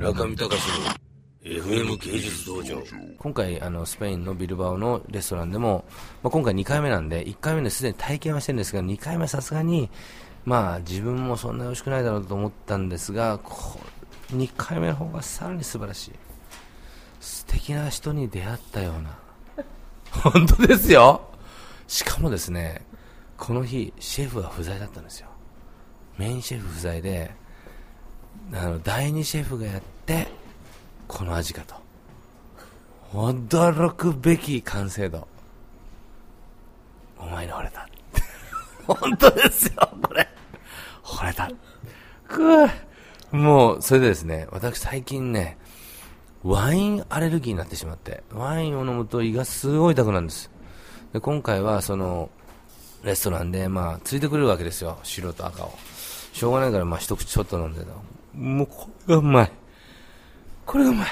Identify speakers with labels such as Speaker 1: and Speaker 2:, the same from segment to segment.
Speaker 1: 村上隆の FM 芸術道場。
Speaker 2: 今回あのスペインのビルバオのレストランでも、まあ、今回2回目なんで1回目ですでに体験はしてるんですが2回目さすがにまあ自分もそんなに美味しくないだろうと思ったんですがこ2回目の方がさらに素晴らしい。素敵な人に出会ったような。本当ですよ。しかもですねこの日シェフは不在だったんですよ。メインシェフ不在であの第2シェフがやってこの味かと。驚くべき完成度。お前に惚れた。本当ですよこれ。惚れた。くもうそれでですね私最近ねワインアレルギーになってしまってワインを飲むと胃がすごい痛くなるんです。で今回はそのレストランでまあついてくれるわけですよ。白と赤を。しょうがないからまあ一口ちょっと飲んでたもうこれがうまい。これがうまい。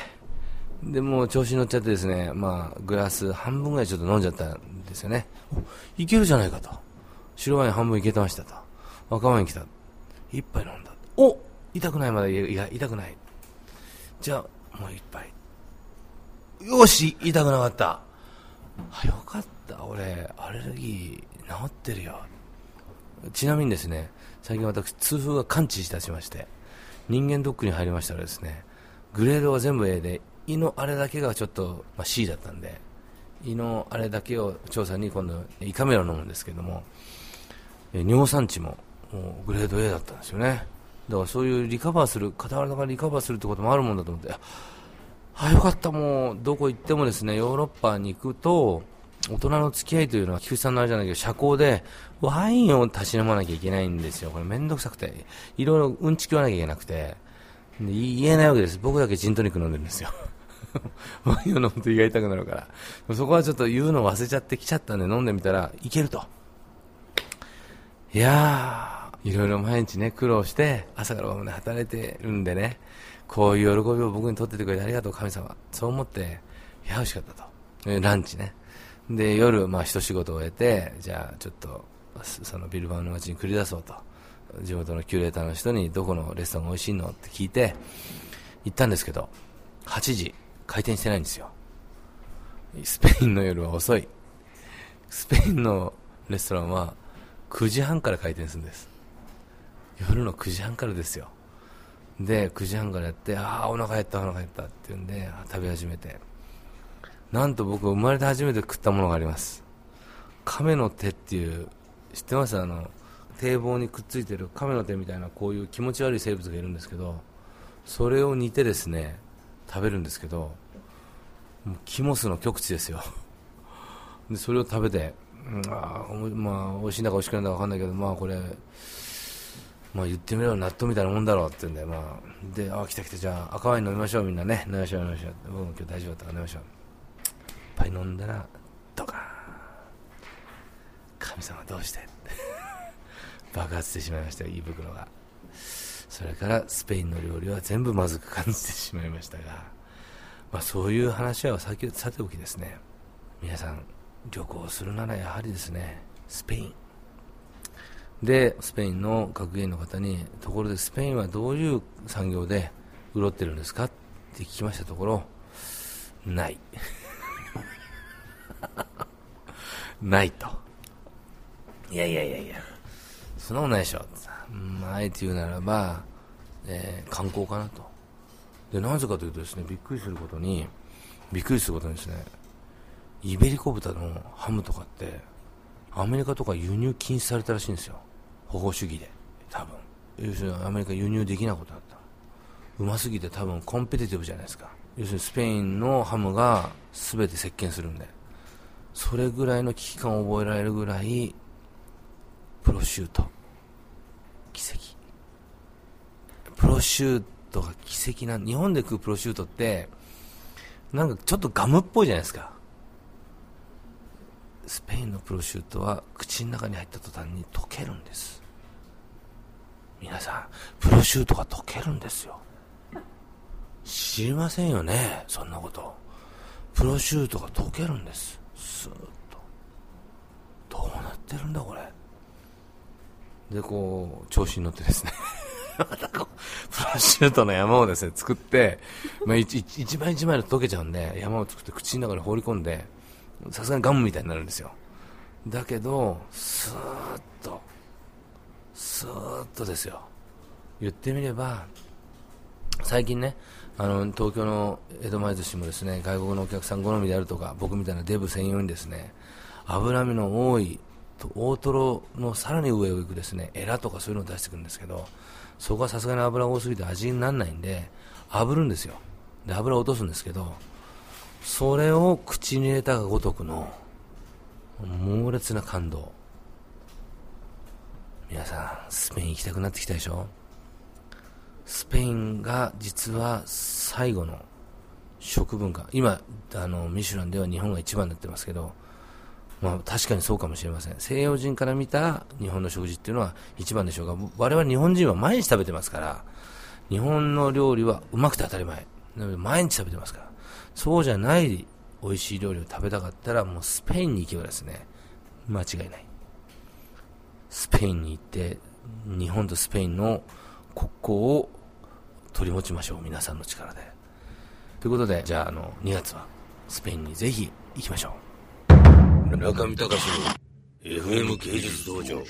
Speaker 2: でもう調子に乗っちゃってですねまあグラス半分ぐらいちょっと飲んじゃったんですよね。いけるじゃないかと。白ワイン半分いけてましたと。赤ワイン来た。一杯飲んだ。お痛くないまだ。いや痛くない。じゃあもう一杯。よし痛くなかった。あよかった。俺アレルギー治ってるよ。ちなみにですね最近私痛風が完治いたしまして。人間ドックに入りましたらですねグレードは全部 A で胃のあれだけがちょっと、まあ、C だったんで胃のあれだけを調査に今度胃カメラを飲むんですけども尿酸値ももグレード A だったんですよね。だからそういうリカバーする傍らがリカバーするってこともあるもんだと思ってあよかったもうどこ行ってもですねヨーロッパに行くと大人の付き合いというのは菊池さんのあれじゃないけど社交でワインをたしなまなきゃいけないんですよ。これめんどくさくて。いろいろうんちきわなきゃいけなくて。言えないわけです。僕だけジントニック飲んでるんですよ。ワインを飲むと胃が痛くなるから。そこはちょっと言うの忘れちゃってきちゃったんで飲んでみたらいけると。いやーいろいろ毎日ね苦労して朝から晩まで働いてるんでねこういう喜びを僕にとっててくれてありがとう神様。そう思っていや美味しかったと。ランチね。で夜、まあ、一仕事を終えてじゃあちょっとそのビルバオの街に繰り出そうと。地元のキュレーターの人にどこのレストランが美味しいのって聞いて行ったんですけど8時開店してないんですよ。スペインの夜は遅い。スペインのレストランは9時半から開店するんです。夜の9時半からですよ。で9時半からやってああお腹減ったお腹減ったって言うんで食べ始めて。なんと僕生まれて初めて食ったものがあります。亀の手っていう知ってます？あの堤防にくっついてる亀の手みたいなこういう気持ち悪い生物がいるんですけどそれを煮てですね食べるんですけどもうキモスの極致ですよ。でそれを食べて、うん、あまあ美味しいんだか美味しくないんだか分かんないけどまあこれまあ言ってみれば納豆みたいなもんだろうって言うんでまあであ来た来たじゃあ赤ワイン飲みましょうみんなね。飲みましょう飲みましょう。僕も今日大丈夫だったから飲みましょう。ぱい飲んだらドカーン。神様どうして？爆発してしまいましたよ胃袋が。それからスペインの料理は全部まずく感じてしまいましたが、まあ、そういう話はささておきですね。皆さん旅行するならやはりですねスペイン。でスペインの学芸員の方にところでスペインはどういう産業で潤ってるんですか？って聞きましたところない。ないと。いやいやいやいや、そんなことないでしょ。まあ、あえて言うならば、えー、観光かなと。で、なぜかというとですね、びっくりすることに、びっくりすることにですね、イベリコ豚のハムとかって、アメリカとか輸入禁止されたらしいんですよ。保護主義で。多分。要するにアメリカ輸入できないことだった。うますぎて多分コンペティティブじゃないですか。要するにスペインのハムが全て席巻するんで。それぐらいの危機感を覚えられるぐらいプロシュート。奇跡。プロシュートが奇跡な日本で食うプロシュートってなんかちょっとガムっぽいじゃないですか。スペインのプロシュートは口の中に入った途端に溶けるんです。皆さんプロシュートが溶けるんですよ。知りませんよねそんなこと。プロシュートが溶けるんです。スーッとどうなってるんだこれでこう調子に乗ってですね またこう、プラシュートの山をですね、作って、まあ、一一枚一枚で溶けちゃうんで、山を作って口の中に放り込んで、さすがにガムみたいになるんですよ。だけど、スーッと、スーッとですよ。言ってみれば、最近ね、あの、東京の江戸前寿司もですね、外国のお客さん好みであるとか、僕みたいなデブ専用にですね、脂身の多い、大トロのさらに上を行くですね、エラとかそういうのを出してくるんですけど、そこはさすがに油多すぎて味にならないんで、炙るんですよ。で、油を落とすんですけど、それを口に入れたがごとくの、猛烈な感動。皆さん、スペイン行きたくなってきたでしょ？スペインが実は最後の食文化。今、あの、ミシュランでは日本が一番になってますけど、まあ確かにそうかもしれません。西洋人から見た日本の食事っていうのは一番でしょうが、我々日本人は毎日食べてますから、日本の料理はうまくて当たり前。なので毎日食べてますから。そうじゃない美味しい料理を食べたかったら、もうスペインに行けばですね、間違いない。スペインに行って、日本とスペインの国交を取り持ちましょう。皆さんの力で。ということで、じゃあ、あの、2月はスペインにぜひ行きましょう。
Speaker 1: 中見隆の FM 芸術道場。